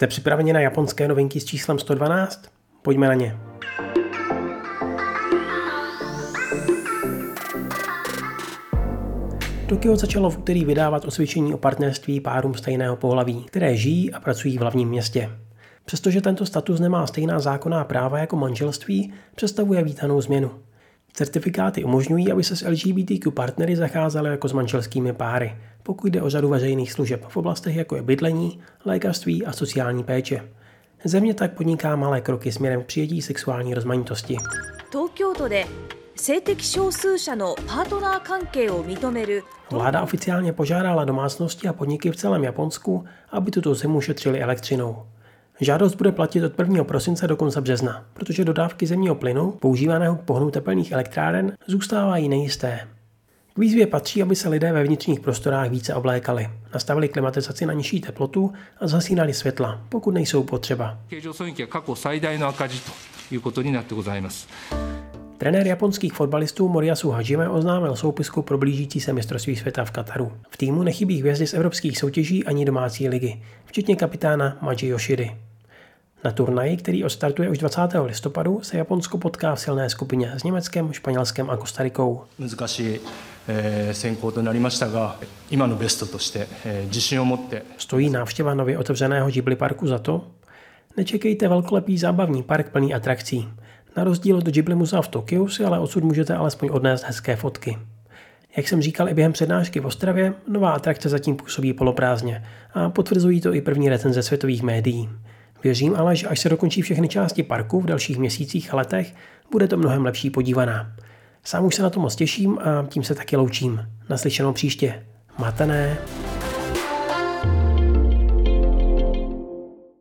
Jste připraveni na japonské novinky s číslem 112? Pojďme na ně. Tokio začalo v úterý vydávat osvědčení o partnerství párům stejného pohlaví, které žijí a pracují v hlavním městě. Přestože tento status nemá stejná zákonná práva jako manželství, představuje vítanou změnu. Certifikáty umožňují, aby se s LGBTQ partnery zacházelo jako s manželskými páry, pokud jde o řadu veřejných služeb v oblastech jako je bydlení, lékařství a sociální péče. Země tak podniká malé kroky směrem k přijetí sexuální rozmanitosti. Vláda oficiálně požádala domácnosti a podniky v celém Japonsku, aby tuto zimu šetřili elektřinou. Žádost bude platit od 1. prosince do konce března, protože dodávky zemního plynu, používaného k pohonu tepelných elektráren, zůstávají nejisté. K výzvě patří, aby se lidé ve vnitřních prostorách více oblékali, nastavili klimatizaci na nižší teplotu a zasínali světla, pokud nejsou potřeba. Trenér japonských fotbalistů Moriyasu Hajime oznámil soupisku pro blížící se mistrovství světa v Kataru. V týmu nechybí hvězdy z evropských soutěží ani domácí ligy, včetně kapitána Maji Yoshiry. Na turnaji, který odstartuje už 20. listopadu, se Japonsko potká v silné skupině s Německem, Španělskem a Kostarikou. Stojí návštěva nově otevřeného Ghibli parku za to? Nečekejte velkolepý zábavní park plný atrakcí. Na rozdíl od Ghibli muzea v Tokiu si ale odsud můžete alespoň odnést hezké fotky. Jak jsem říkal i během přednášky v Ostravě, nová atrakce zatím působí poloprázdně a potvrzují to i první recenze světových médií. Věřím ale, že až se dokončí všechny části parku v dalších měsících a letech, bude to mnohem lepší podívaná. Sám už se na to moc těším a tím se taky loučím. Naslyšenou příště. Matané.